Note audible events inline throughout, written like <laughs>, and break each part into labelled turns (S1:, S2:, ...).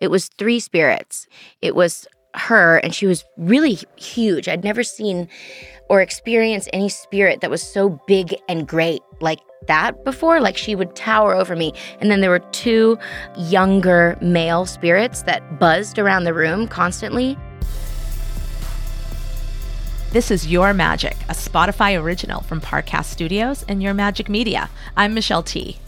S1: It was three spirits. It was her, and she was really huge. I'd never seen or experienced any spirit that was so big and great like that before. Like she would tower over me. And then there were two younger male spirits that buzzed around the room constantly.
S2: This is Your Magic, a Spotify original from Parcast Studios and Your Magic Media. I'm Michelle Tea.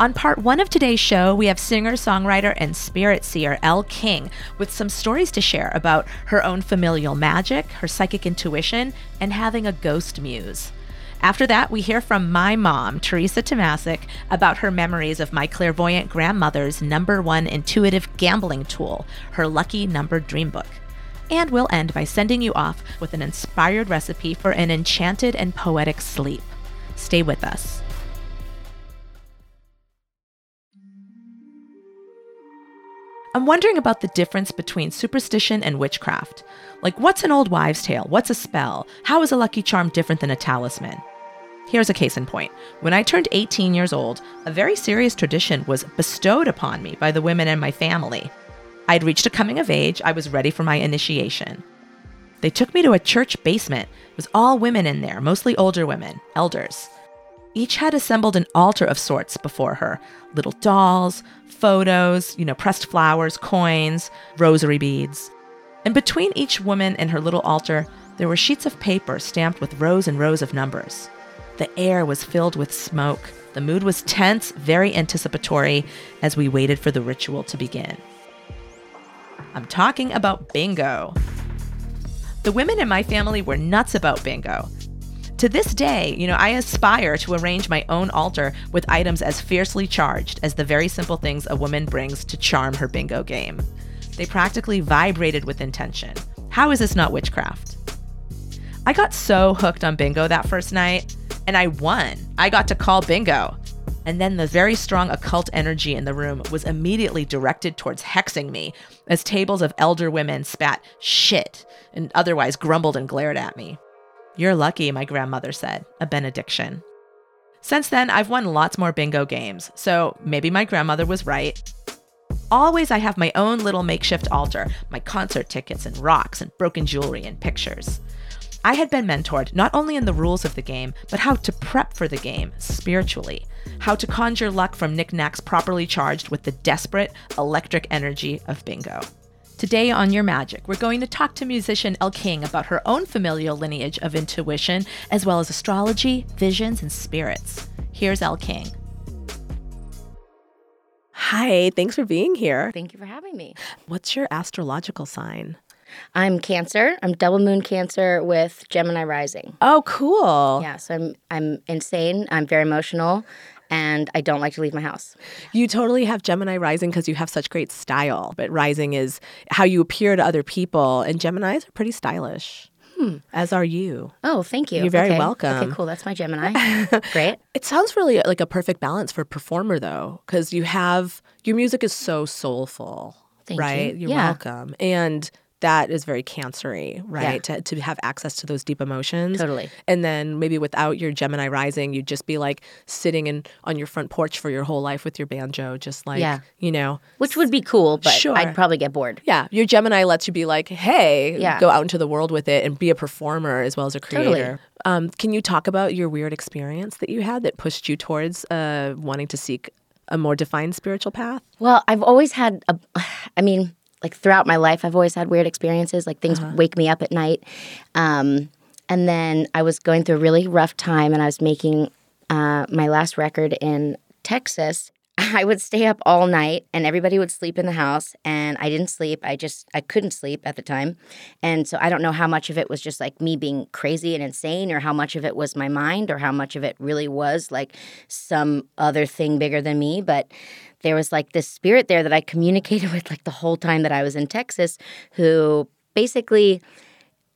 S2: On part one of today's show, we have singer, songwriter, and spirit seer Elle King with some stories to share about her own familial magic, her psychic intuition, and having a ghost muse. After that, we hear from my mom, Teresa Tomasic, about her memories of my clairvoyant grandmother's number one intuitive gambling tool, her lucky number dream book. And we'll end by sending you off with an inspired recipe for an enchanted and poetic sleep. Stay with us. I'm wondering about the difference between superstition and witchcraft. Like, what's an old wives' tale? What's a spell? How is a lucky charm different than a talisman? Here's a case in point. When I turned 18 years old, a very serious tradition was bestowed upon me by the women in my family. I'd reached a coming of age, I was ready for my initiation. They took me to a church basement. It was all women in there, mostly older women, elders. Each had assembled an altar of sorts before her little dolls, photos, you know, pressed flowers, coins, rosary beads. And between each woman and her little altar, there were sheets of paper stamped with rows and rows of numbers. The air was filled with smoke. The mood was tense, very anticipatory as we waited for the ritual to begin. I'm talking about bingo. The women in my family were nuts about bingo. To this day, you know, I aspire to arrange my own altar with items as fiercely charged as the very simple things a woman brings to charm her bingo game. They practically vibrated with intention. How is this not witchcraft? I got so hooked on bingo that first night, and I won. I got to call bingo. And then the very strong occult energy in the room was immediately directed towards hexing me as tables of elder women spat shit and otherwise grumbled and glared at me. You're lucky, my grandmother said, a benediction. Since then, I've won lots more bingo games, so maybe my grandmother was right. Always, I have my own little makeshift altar, my concert tickets and rocks and broken jewelry and pictures. I had been mentored not only in the rules of the game, but how to prep for the game spiritually, how to conjure luck from knickknacks properly charged with the desperate electric energy of bingo. Today on Your Magic, we're going to talk to musician Elle King about her own familial lineage of intuition, as well as astrology, visions, and spirits. Here's Elle King.
S3: Hi, thanks for being here.
S1: Thank you for having me.
S3: What's your astrological sign?
S1: I'm Cancer. I'm double moon Cancer with Gemini rising.
S3: Oh, cool.
S1: Yeah, so I'm I'm insane. I'm very emotional and I don't like to leave my house.
S3: You totally have Gemini rising because you have such great style, but rising is how you appear to other people, and Geminis are pretty stylish. Hmm. As are you.
S1: Oh, thank you.
S3: You're very
S1: okay.
S3: welcome.
S1: Okay, cool. That's my Gemini. <laughs> Great.
S3: It sounds really like a perfect balance for a performer, though, because you have your music is so soulful.
S1: Thank
S3: right?
S1: you.
S3: You're
S1: Yeah.
S3: welcome. And that is very cancery, right? To, to have access to those deep emotions.
S1: Totally.
S3: And then maybe without your Gemini rising, you'd just be like sitting in on your front porch for your whole life with your banjo, just like,
S1: Yeah.
S3: you know.
S1: Which would be cool, but
S3: Sure.
S1: I'd probably get bored.
S3: Yeah, your Gemini lets you be like, hey,
S1: Yeah.
S3: go out into the world with it and be a performer as well as a creator.
S1: Totally.
S3: Um, can you talk about your weird experience that you had that pushed you towards uh, wanting to seek a more defined spiritual path?
S1: Well, I've always had a, <sighs> I mean, like throughout my life, I've always had weird experiences. Like things wake me up at night. Um, and then I was going through a really rough time and I was making uh, my last record in Texas. <laughs> I would stay up all night and everybody would sleep in the house and I didn't sleep. I just I couldn't sleep at the time. And so I don't know how much of it was just like me being crazy and insane or how much of it was my mind or how much of it really was like some other thing bigger than me, but there was like this spirit there that I communicated <laughs> with like the whole time that I was in Texas who basically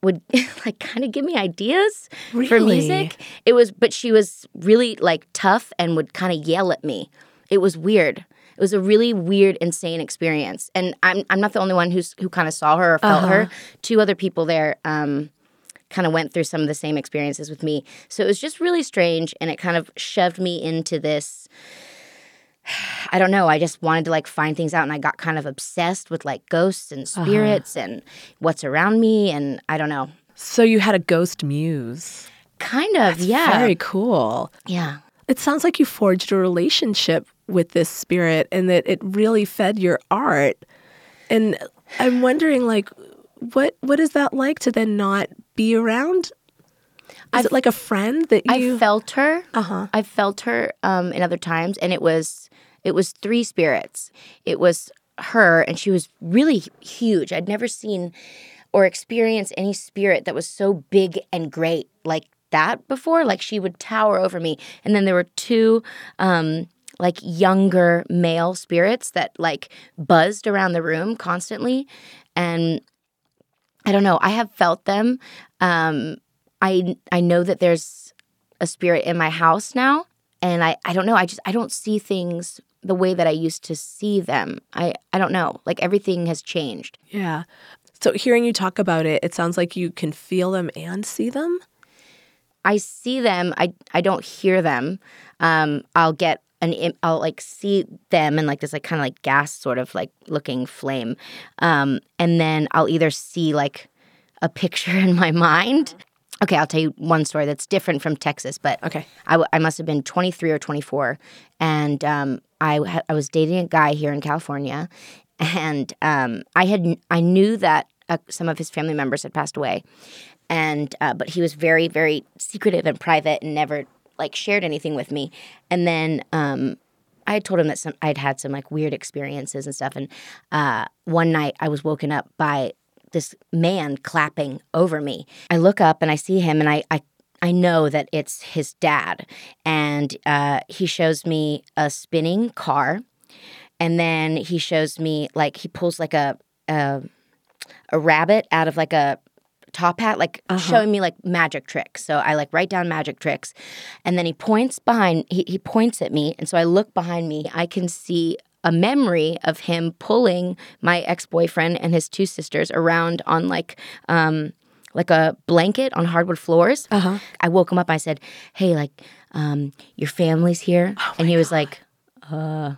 S1: would <laughs> like kind of give me ideas for music. It was but she was really like tough and would kind of yell at me. It was weird. It was a really weird, insane experience. And I'm I'm not the only one who's who kind of saw her or felt her. Two other people there um kind of went through some of the same experiences with me. So it was just really strange and it kind of shoved me into this <sighs> I don't know. I just wanted to like find things out and I got kind of obsessed with like ghosts and
S3: Uh-huh.
S1: spirits and what's around me. And I don't know.
S3: So you had a ghost muse.
S1: Kind of, yeah.
S3: Very cool.
S1: yeah.
S3: It sounds like you forged a relationship with this spirit and that it really fed your art. And I'm wondering like what what is that like to then not be around? Is it like a friend that you
S1: I felt her.
S3: Uh-huh.
S1: I felt her um, in other times, and it was it was three spirits. It was her, and she was really huge. I'd never seen or experienced any spirit that was so big and great like that before. Like she would tower over me, and then there were two. Um, like younger male spirits that like buzzed around the room constantly and I don't know. I have felt them. Um, I I know that there's a spirit in my house now, and I I don't know. I just I don't see things the way that I used to see them. I I don't know. Like everything has changed.
S3: Yeah. So hearing you talk about it, it sounds like you can feel them and see them.
S1: I see them. I I don't hear them. Um, I'll get an im- I'll like see them and like this like kind of like gas sort of like looking flame, um, and then I'll either see like a picture <laughs> in my mind. Okay, I'll tell you one story that's different from Texas, but
S3: Okay.
S1: I, w- I must have been 23 or 24, and um, I ha- I was dating a guy here in California, and um, I had I knew that uh, some of his family members had passed away, and uh, but he was very very secretive and private and never like shared anything with me, and then. Um, I had told him that some I'd had some like weird experiences and stuff, and uh, one night I was woken up by this man clapping over me. I look up and I see him, and I I, I know that it's his dad, and uh, he shows me a spinning car, and then he shows me like he pulls like a a, a rabbit out of like a top hat like showing me like magic tricks. So i like write down magic tricks. And then he points behind he, he points at me. And so i look behind me. I can see a memory of him pulling my ex-boyfriend and his two sisters around on like um like a blanket on hardwood floors. Uh-huh. i woke him up. I said hey like um your family's here. And he was like uh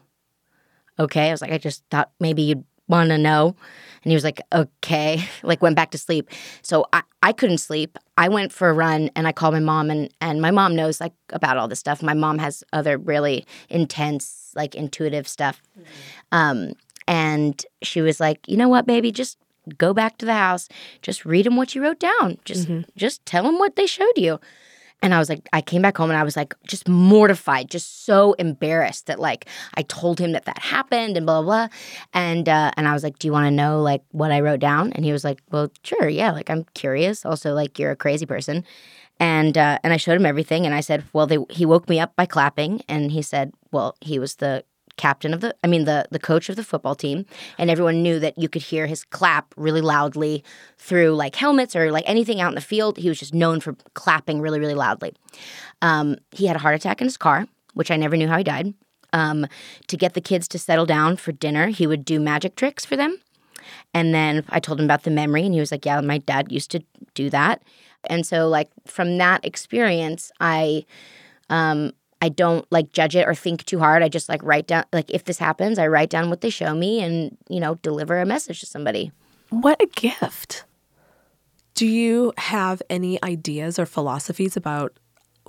S1: okay. I was like i just thought maybe you'd want to know and he was like okay <laughs> like went back to sleep. So I, I couldn't sleep. I went for a run and i called my mom and and my mom knows like about all this stuff. My mom has other really intense like intuitive stuff. Um and she was like you know what baby? Just go back to the house. Just read them what you wrote down. Just just tell them what they showed you and I was like, I came back home and I was like, just mortified, just so embarrassed that like I told him that that happened and blah blah. blah. And uh, and I was like, do you want to know like what I wrote down? And he was like, well, sure, yeah. Like I'm curious. Also, like you're a crazy person. And uh, and I showed him everything. And I said, well, they, he woke me up by clapping. And he said, well, he was the captain of the I mean the the coach of the football team. And everyone knew that you could hear his clap really loudly through like helmets or like anything out in the field. He was just known for clapping really really loudly. Um, he had a heart attack in his car which I never knew how he died. Um, to get the kids to settle down for dinner he would do magic tricks for them. And then I told him about the memory, and he was like, Yeah, my dad used to do that. And so, like, from that experience, I, um, I don't like judge it or think too hard. I just like write down, like, if this happens, I write down what they show me and, you know, deliver a message to somebody.
S3: What a gift. Do you have any ideas or philosophies about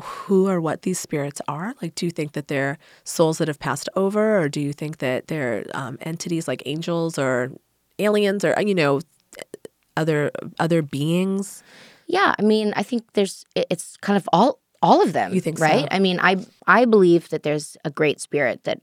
S3: who or what these spirits are? Like, do you think that they're souls that have passed over, or do you think that they're um, entities like angels or aliens, or you know, other other beings?
S1: Yeah, I mean, I think there's it's kind of all all of them.
S3: You think so?
S1: right? I mean, I I believe that there's a great spirit that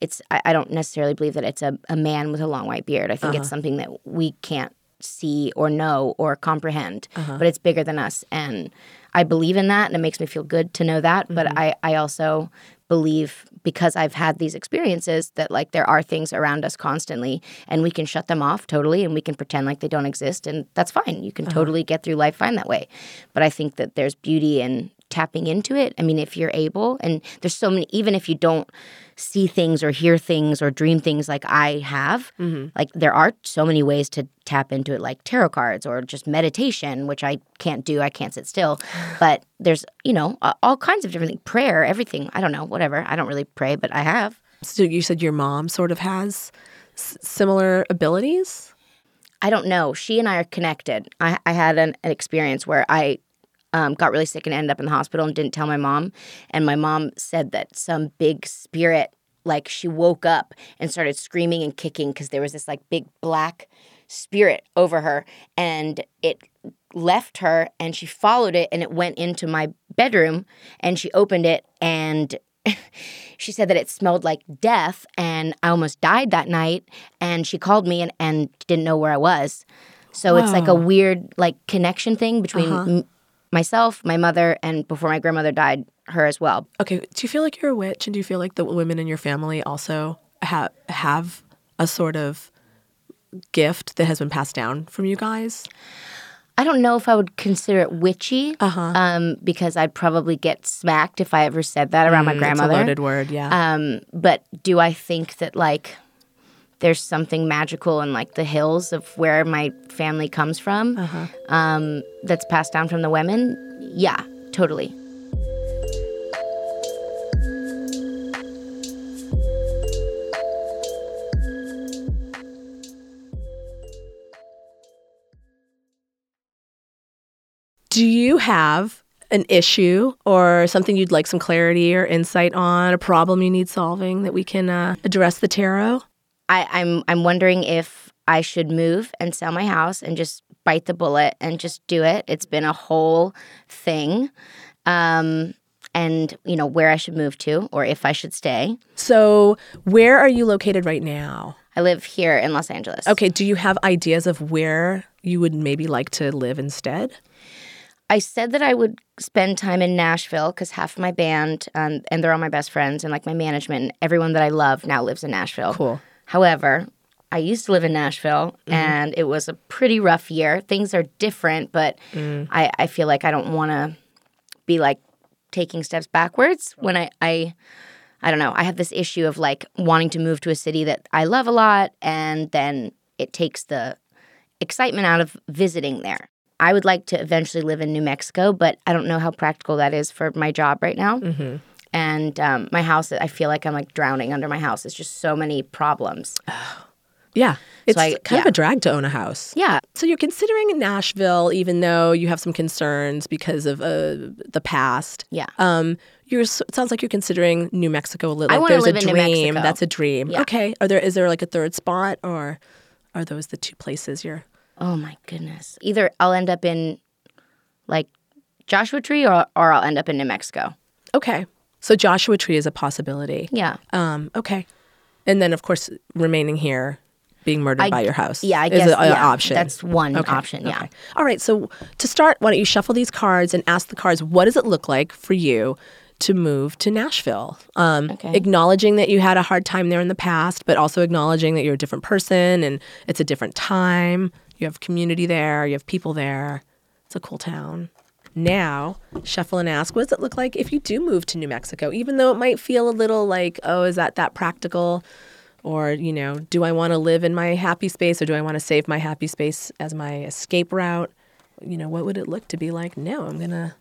S1: it's. I, I don't necessarily believe that it's a, a man with a long white beard. I think
S3: Uh-huh.
S1: it's something that we can't see or know or comprehend,
S3: Uh-huh.
S1: but it's bigger than us, and I believe in that, and it makes me feel good to know that.
S3: Mm-hmm.
S1: But I I also believe because I've had these experiences that like there are things around us constantly and we can shut them off totally and we can pretend like they don't exist and that's fine. You can totally get through life fine that way. But I think that there's beauty in tapping into it. I mean, if you're able and there's so many even if you don't see things or hear things or dream things like I have, mm-hmm. like there are so many ways to tap into it like tarot cards or just meditation, which I can't do. I can't sit still. <sighs> But there's, you know, all kinds of different things. Prayer, everything. I don't know, whatever. I don't really pray, but I have.
S3: So you said your mom sort of has s- similar abilities?
S1: I don't know. She and I are connected. I, I had an, an experience where I um, got really sick and ended up in the hospital and didn't tell my mom. And my mom said that some big spirit, like she woke up and started screaming and kicking because there was this like big black spirit over her and it left her and she followed it and it went into my bedroom and she opened it and <laughs> she said that it smelled like death and I almost died that night and she called me and, and didn't know where I was. So it's like a weird like connection thing between m- myself, my mother, and before my grandmother died, her as well.
S3: Okay, do you feel like you're a witch and do you feel like the women in your family also ha- have a sort of gift that has been passed down from you guys?
S1: I don't know if I would consider it witchy um, because I'd probably get smacked if I ever said that around my
S3: It's a
S1: grandmother.
S3: loaded word, yeah.
S1: Um, but do I think that like there's something magical in like the hills of where my family comes from um, that's passed down from the women? Yeah, totally.
S3: Do you have an issue or something you'd like some clarity or insight on, a problem you need solving that we can uh, address the tarot?
S1: I, I'm I'm wondering if I should move and sell my house and just bite the bullet and just do it. It's been a whole thing. Um, and you know where I should move to or if I should stay.
S3: So, where are you located right now?
S1: I live here in Los Angeles.
S3: Okay, do you have ideas of where you would maybe like to live instead?
S1: I said that I would spend time in Nashville because half of my band um, and they're all my best friends and like my management and everyone that I love now lives in Nashville.
S3: Cool.
S1: However, I used to live in Nashville mm-hmm. and it was a pretty rough year. Things are different, but mm. I, I feel like I don't want to be like taking steps backwards when I, I I don't know. I have this issue of like wanting to move to a city that I love a lot and then it takes the excitement out of visiting there. I would like to eventually live in New Mexico, but I don't know how practical that is for my job right now. Mm-hmm. And um, my house, I feel like I'm like drowning under my house. It's just so many problems. <sighs>
S3: Yeah. It's
S1: I-
S3: kind of a drag to own a house.
S1: Yeah,
S3: So you're considering Nashville, even though you have some concerns because of uh, the past.
S1: Yeah.
S3: Um, you're. It sounds like you're considering New Mexico a little.
S1: I
S3: there's
S1: live
S3: a
S1: in New
S3: dream.
S1: Mexico.
S3: That's a dream.
S1: Yeah.
S3: Okay. Are there? Is there like a third spot, or are those the two places you're?
S1: Oh my goodness. Either I'll end up in like Joshua Tree or, or I'll end up in New Mexico.
S3: Okay. So Joshua Tree is a possibility.
S1: Yeah.
S3: Um. Okay. And then of course remaining here, being murdered
S1: I-
S3: by your house.
S1: Yeah, I
S3: is
S1: guess
S3: a- a
S1: yeah,
S3: option.
S1: That's one
S3: Okay,
S1: option. Yeah.
S3: okay. All right. So to start, why don't you shuffle these cards and ask the cards, what does it look like for you to move to Nashville? Um,
S1: Okay.
S3: Acknowledging that you had a hard time there in the past, but also acknowledging that you're a different person and it's a different time. You have community there. You have people there. It's a cool town. Now, shuffle and ask, what does it look like if you do move to New Mexico? Even though it might feel a little like, oh, is that that practical? Or, you know, do I want to live in my happy space or do I want to save my happy space as my escape route? You know, what would it look to be like? No, I'm going to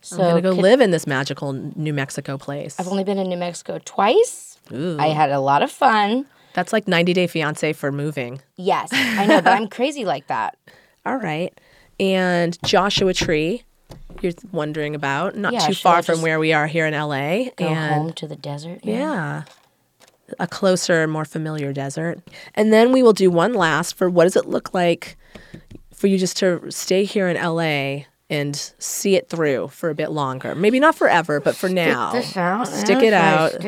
S1: So
S3: I'm to go live in this magical New Mexico place.
S1: I've only been in New Mexico twice.
S3: Ooh.
S1: I had a lot of fun.
S3: That's like 90 Day Fiance for moving.
S1: Yes, I know, but I'm <laughs> crazy like that.
S3: All right. And Joshua Tree, you're wondering about, not
S1: Yeah,
S3: too far from where we are here in LA.
S1: Go
S3: and
S1: home to the desert.
S3: Yeah. A closer, more familiar desert. And then we will do one last for what does it look like for you just to stay here in LA and see it through for a bit longer. Maybe not forever, but for now. Stick it out. <laughs>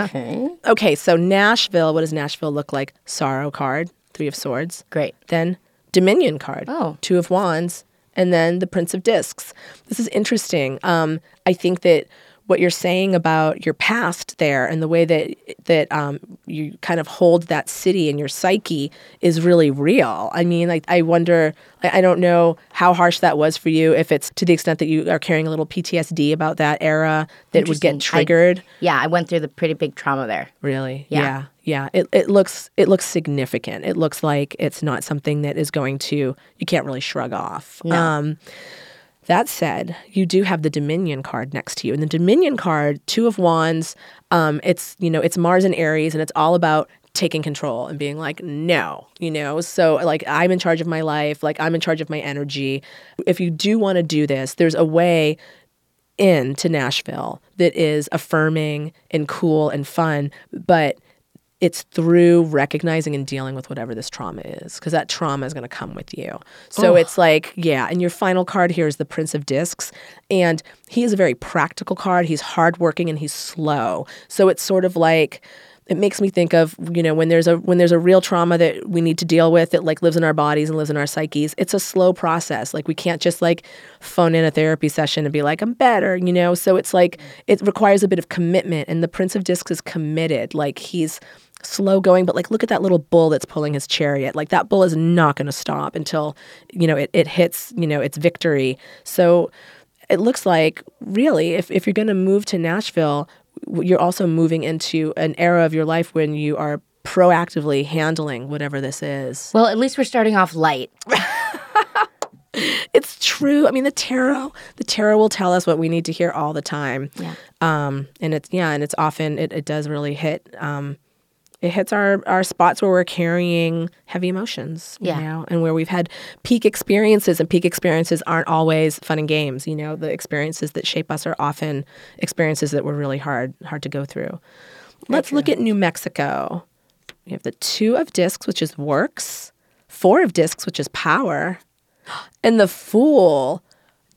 S1: okay.
S3: Okay, so Nashville, what does Nashville look like? Sorrow card, three of swords.
S1: Great.
S3: Then Dominion card,
S1: Oh.
S3: two of wands, and then the Prince of Discs. This is interesting. Um, I think that what you're saying about your past there and the way that that um, you kind of hold that city in your psyche is really real. I mean, like I wonder. I, I don't know how harsh that was for you. If it's to the extent that you are carrying a little PTSD about that era that would get
S1: Interesting. I-
S3: triggered.
S1: Yeah, I went through the pretty big trauma there.
S3: Really?
S1: Yeah.
S3: Yeah. Yeah. It, it looks it looks significant. It looks like it's not something that is going to you can't really shrug off. Um That said, you do have the Dominion card next to you. And the Dominion card, two of wands, um, it's, you know, it's Mars and Aries, and it's all about taking control and being like, no, you know? So, like, I'm in charge of my life, like, I'm in charge of my energy. If you do want to do this, there's a way into Nashville that is affirming and cool and fun, but it's through recognizing and dealing with whatever this trauma is because that trauma is going to come with you. So it's like, yeah, and your final card here is the Prince of Discs and he is a very practical card. He's hardworking and he's slow. So it's sort of like it makes me think of you know when there's a when there's a real trauma that we need to deal with that like lives in our bodies and lives in our psyches it's a slow process. Like we can't just like phone in a therapy session and be like i'm better you know? So it's like mm. it requires a bit of commitment and the prince of discs is committed. Like he's slow going but like look at that little bull that's pulling his chariot. Like that bull is not going to stop until you know it, it hits you know its victory. So it looks like really if, if you're going to move to nashville you're also moving into an era of your life when you are proactively handling whatever this is.
S1: Well, at least we're starting off light. <laughs>
S3: it's true. I mean, the tarot, the tarot will tell us what we need to hear all the time.
S1: Yeah.
S3: Um, and it's yeah, and it's often it, it does really hit um, it hits our, our spots where we're carrying heavy emotions, you
S1: yeah.
S3: know, and where we've had peak experiences and peak experiences aren't always fun and games, you know, the experiences that shape us are often experiences that were really hard hard to go through. Let's look at New Mexico. We have the 2 of discs which is works, 4 of discs which is power, and the fool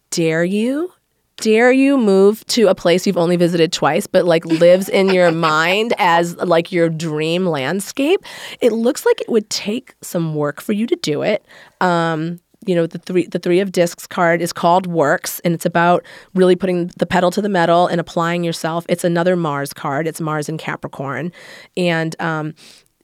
S3: dare you dare you move to a place you've only visited twice but like lives in your <laughs> mind as like your dream landscape it looks like it would take some work for you to do it. Um, you know the three the three of discs card is called works and it's about really putting the pedal to the metal and applying yourself. It's another mars card. It's mars in capricorn. And um,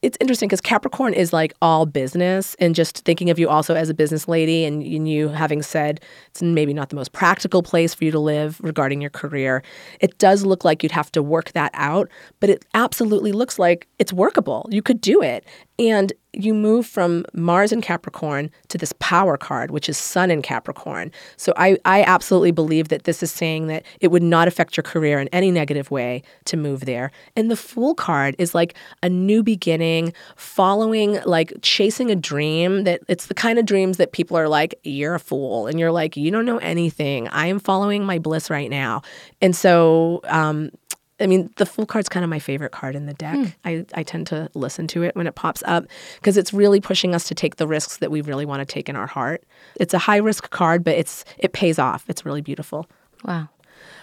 S3: it's interesting because Capricorn is like all business and just thinking of you also as a business lady and, you having said it's maybe not the most practical place for you to live regarding your career. It does look like you'd have to work that out, but it absolutely looks like it's workable. You could do it. And you move from Mars in Capricorn to this power card, which is Sun in Capricorn. So I, I absolutely believe that this is saying that it would not affect your career in any negative way to move there. And the Fool card is like a new beginning, following, like chasing a dream that it's the kind of dreams that people are like, you're a fool. And you're like, you don't know anything. I am following my bliss right now. And so, um, I mean, the Fool card's kind of my favorite card in the deck. Mm. I, I tend to listen to it when it pops up because it's really pushing us to take the risks that we really want to take in our heart. It's a high risk card, but it's it pays off. It's really beautiful.
S1: Wow.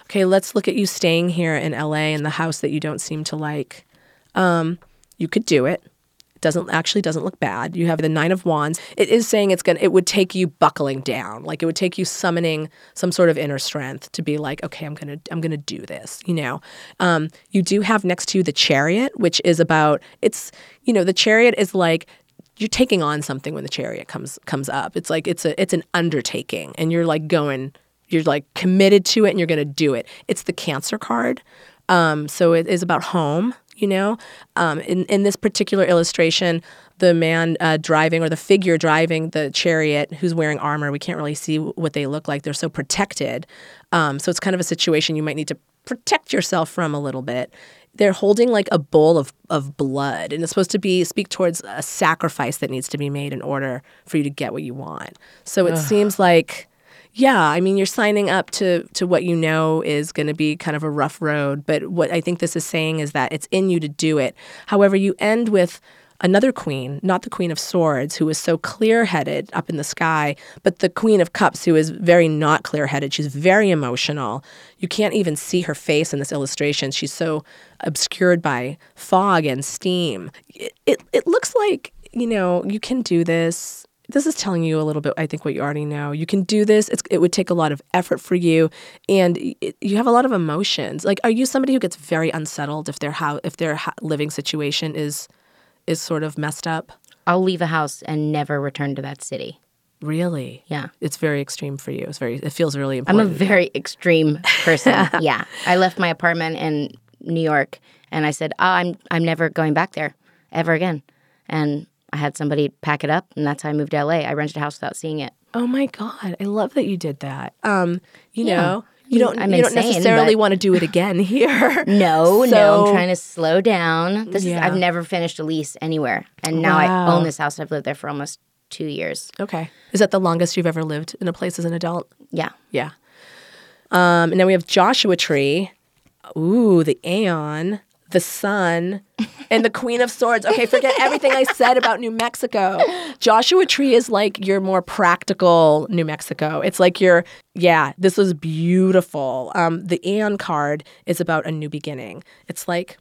S3: Okay, let's look at you staying here in LA in the house that you don't seem to like. Um, you could do it doesn't actually doesn't look bad. You have the nine of wands. It is saying it's gonna it would take you buckling down. Like it would take you summoning some sort of inner strength to be like, okay, I'm gonna I'm gonna do this. You know, um, you do have next to you the chariot, which is about it's you know the chariot is like you're taking on something when the chariot comes comes up. It's like it's a it's an undertaking, and you're like going you're like committed to it, and you're gonna do it. It's the Cancer card. Um, so it is about home you know? Um, in, in this particular illustration the man uh, driving or the figure driving the chariot who's wearing armor we can't really see what they look like. They're so protected. Um, so it's kind of a situation you might need to protect yourself from a little bit. They're holding like a bowl of, of blood and it's supposed to be speak towards a sacrifice that needs to be made in order for you to get what you want. So it Ugh. seems like yeah, I mean, you're signing up to to what you know is going to be kind of a rough road, but what I think this is saying is that it's in you to do it. However, you end with another queen, not the queen of swords, who is so clear-headed up in the sky, but the queen of cups, who is very not clear-headed. She's very emotional. You can't even see her face in this illustration. She's so obscured by fog and steam. It, it, it looks like you know you can do this this is telling you a little bit, I think, what you already know. You can do this. It's, it would take a lot of effort for you, and it, you have a lot of emotions. Like, are you somebody who gets very unsettled if their how if their ha- living situation is is sort of messed up?
S1: I'll leave a house and never return to that city.
S3: Really?
S1: Yeah.
S3: It's very extreme for you. It's very. It feels really important.
S1: I'm a very extreme <laughs> person. yeah. I left my apartment in New York, and I said, oh, "I'm I'm never going back there ever again." And I had somebody pack it up, and that's how I moved to LA. I rented a house without seeing it.
S3: Oh my god, I love that you did that. Um, you
S1: Yeah.
S3: know, you don't
S1: I'm
S3: you don't necessarily
S1: but-
S3: want to do it again <laughs> here. <laughs>
S1: No, no, I'm trying to slow down. This
S3: Yeah.
S1: is I've never finished a lease anywhere, and now I own this house. I've lived there for almost two years.
S3: Okay. Is that the longest you've ever lived in a place as an adult?
S1: Yeah,
S3: Yeah. Um, and then we have Joshua Tree. Ooh, the Aeon, the Sun, and the Queen of Swords. Okay, forget everything I said about New Mexico. Joshua Tree is like your more practical New Mexico. It's like your, yeah, this was beautiful. Um, the Aeon card is about a new beginning. It's like,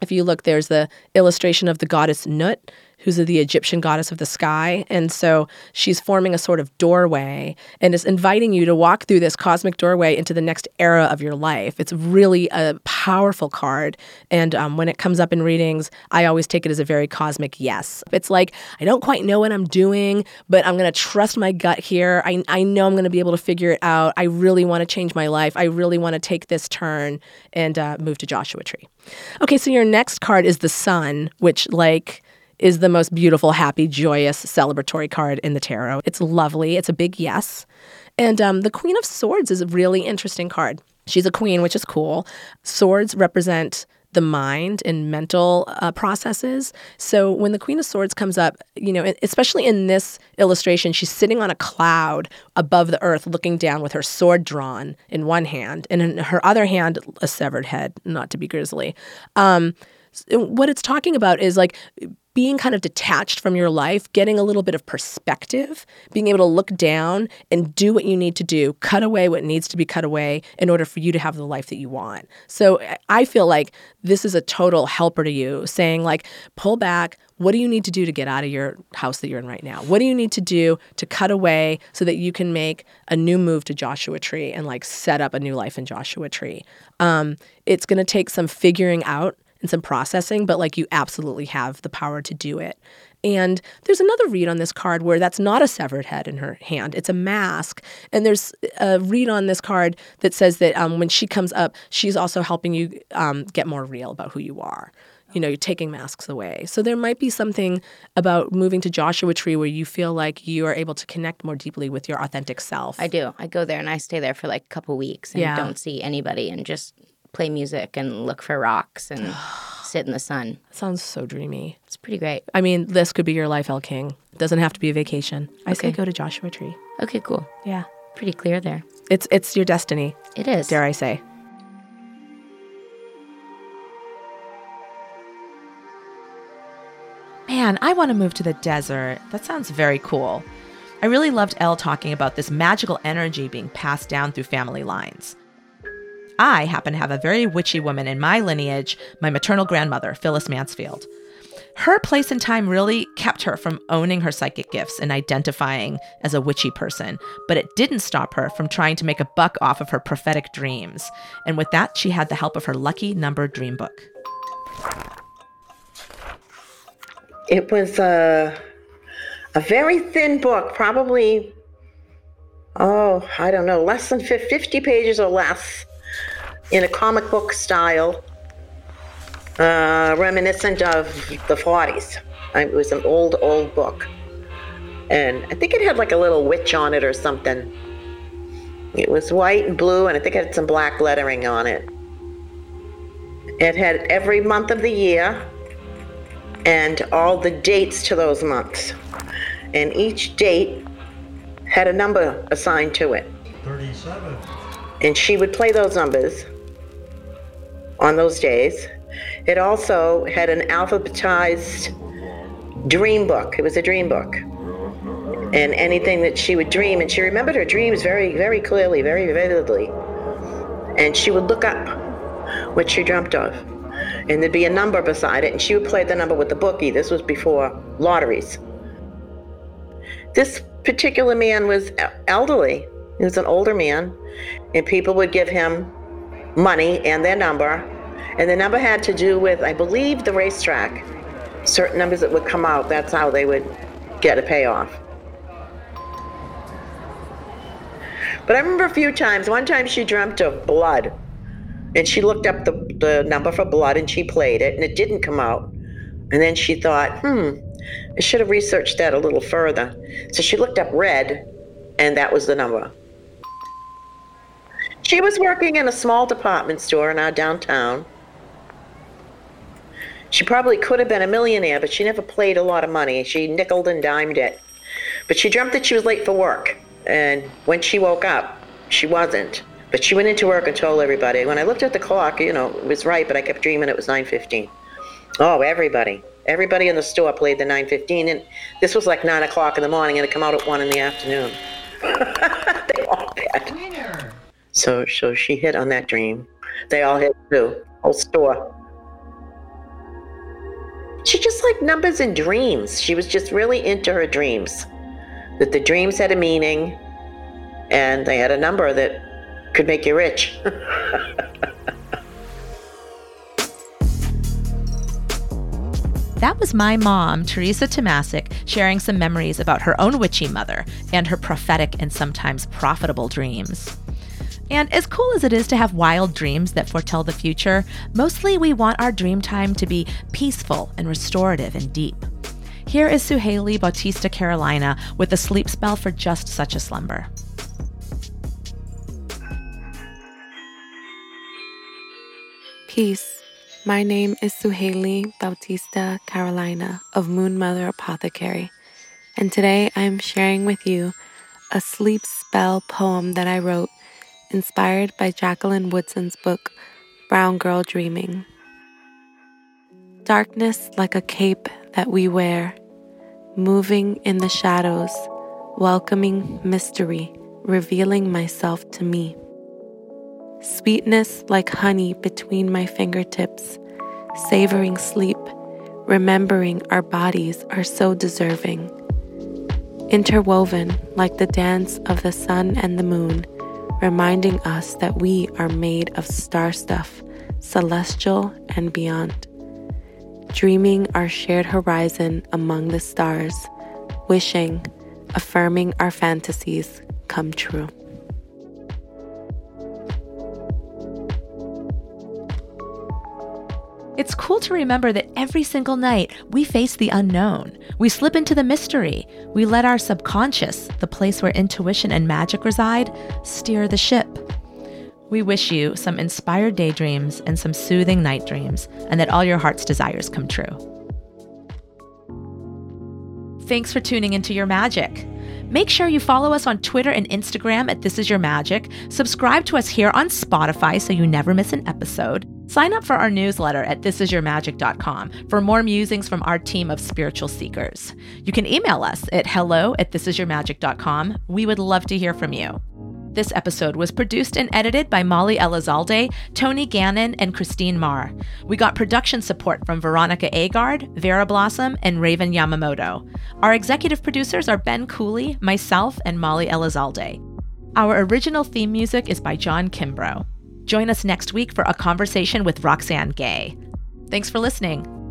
S3: if you look, there's the illustration of the goddess Nut, who's the Egyptian goddess of the sky. And so she's forming a sort of doorway and is inviting you to walk through this cosmic doorway into the next era of your life. It's really a powerful card. And um, when it comes up in readings, I always take it as a very cosmic yes. It's like, I don't quite know what I'm doing, but I'm going to trust my gut here. I, I know I'm going to be able to figure it out. I really want to change my life. I really want to take this turn and uh, move to Joshua Tree. Okay, so your next card is the sun, which like is the most beautiful, happy, joyous, celebratory card in the tarot. It's lovely. It's a big yes. And um, the Queen of Swords is a really interesting card. She's a queen, which is cool. Swords represent the mind and mental uh, processes. So when the Queen of Swords comes up, you know, especially in this illustration, she's sitting on a cloud above the earth, looking down with her sword drawn in one hand, and in her other hand, a severed head, not to be grisly. Um, what it's talking about is like being kind of detached from your life, getting a little bit of perspective, being able to look down and do what you need to do, cut away what needs to be cut away in order for you to have the life that you want. So I- I feel like this is a total helper to you, saying like, pull back. What do you need to do to get out of your house that you're in right now? What do you need to do to cut away so that you can make a new move to Joshua Tree and like set up a new life in Joshua Tree? Um, it's going to take some figuring out and some processing, but like you absolutely have the power to do it. And there's another read on this card where that's not a severed head in her hand, it's a mask. And there's a read on this card that says that um, when she comes up, she's also helping you um, get more real about who you are. You know, you're taking masks away. So there might be something about moving to Joshua Tree where you feel like you are able to connect more deeply with your authentic self.
S1: I do. I go there and I stay there for like a couple weeks and
S3: Yeah.
S1: don't see anybody and just play music and look for rocks and <sighs> sit in the sun.
S3: Sounds so dreamy.
S1: It's pretty great.
S3: I mean, this could be your life, Elle King. It doesn't have to be a vacation. I say go to Joshua Tree.
S1: Okay, cool.
S3: Yeah.
S1: Pretty clear there.
S3: It's it's your destiny,
S1: It is.
S3: dare I say.
S2: Man, I want to move to the desert. That sounds very cool. I really loved Elle talking about this magical energy being passed down through family lines. I happen to have a very witchy woman in my lineage, my maternal grandmother, Phyllis Mansfield. Her place and time really kept her from owning her psychic gifts and identifying as a witchy person, but it didn't stop her from trying to make a buck off of her prophetic dreams. And with that, she had the help of her lucky number dream book.
S4: It was a, a very thin book, probably, oh, I don't know, less than 50 pages or less, in a comic book style, uh, reminiscent of the 40s. It was an old, old book. And I think it had like a little witch on it or something. It was white and blue, and I think it had some black lettering on it. It had every month of the year and all the dates to those months. And each date had a number assigned to it.
S5: 37.
S4: And she would play those numbers on those days. It also had an alphabetized dream book. It was a dream book. And anything that she would dream, and she remembered her dreams very, very clearly, very vividly. And she would look up what she dreamt of. And there'd be a number beside it, and she would play the number with the bookie. This was before lotteries. This particular man was elderly. He was an older man, and people would give him money and their number. And the number had to do with, I believe, the racetrack. Certain numbers that would come out, that's how they would get a payoff. But I remember a few times, one time she dreamt of blood. And she looked up the, the number for blood and she played it, and it didn't come out. And then she thought, hmm, I should have researched that a little further. So she looked up red, and that was the number. She was working in a small department store in our downtown. She probably could have been a millionaire, but she never played a lot of money. She nickled and dimed it. But she dreamt that she was late for work. And when she woke up, she wasn't. But she went into work and told everybody. When I looked at the clock, you know, it was right, but I kept dreaming it was 9.15. Oh, everybody. Everybody in the store played the 9.15. And this was like 9 o'clock in the morning, and it come out at 1 in the afternoon. <laughs> So, so she hit on that dream. They all hit too. Whole store. She just liked numbers and dreams. She was just really into her dreams. That the dreams had a meaning and they had a number that could make you rich. <laughs>
S2: That was my mom, Teresa Tomasic, sharing some memories about her own witchy mother and her prophetic and sometimes profitable dreams. And as cool as it is to have wild dreams that foretell the future, mostly we want our dream time to be peaceful and restorative and deep. Here is Suhaili Bautista Carolina with a sleep spell for just such a slumber.
S5: Peace. My name is Suhaili Bautista Carolina of Moon Mother Apothecary, and today I am sharing with you a sleep spell poem that I wrote inspired by Jacqueline Woodson's book, Brown Girl Dreaming. Darkness like a cape that we wear, moving in the shadows, welcoming mystery, revealing myself to me sweetness like honey between my fingertips, savoring sleep, remembering our bodies are so deserving. Interwoven like the dance of the sun and the moon, reminding us that we are made of star stuff, celestial and beyond. Dreaming our shared horizon among the stars, wishing, affirming our fantasies come true.
S2: It's cool to remember that every single night we face the unknown. We slip into the mystery. We let our subconscious, the place where intuition and magic reside, steer the ship. We wish you some inspired daydreams and some soothing night dreams, and that all your heart's desires come true. Thanks for tuning into your magic. Make sure you follow us on Twitter and Instagram at This Is Your Magic. Subscribe to us here on Spotify so you never miss an episode. Sign up for our newsletter at thisisyourmagic.com for more musings from our team of spiritual seekers. You can email us at hello at thisisyourmagic.com. We would love to hear from you. This episode was produced and edited by Molly Elizalde, Tony Gannon, and Christine Marr. We got production support from Veronica Agard, Vera Blossom, and Raven Yamamoto. Our executive producers are Ben Cooley, myself, and Molly Elizalde. Our original theme music is by John Kimbrough. Join us next week for a conversation with Roxane Gay. Thanks for listening.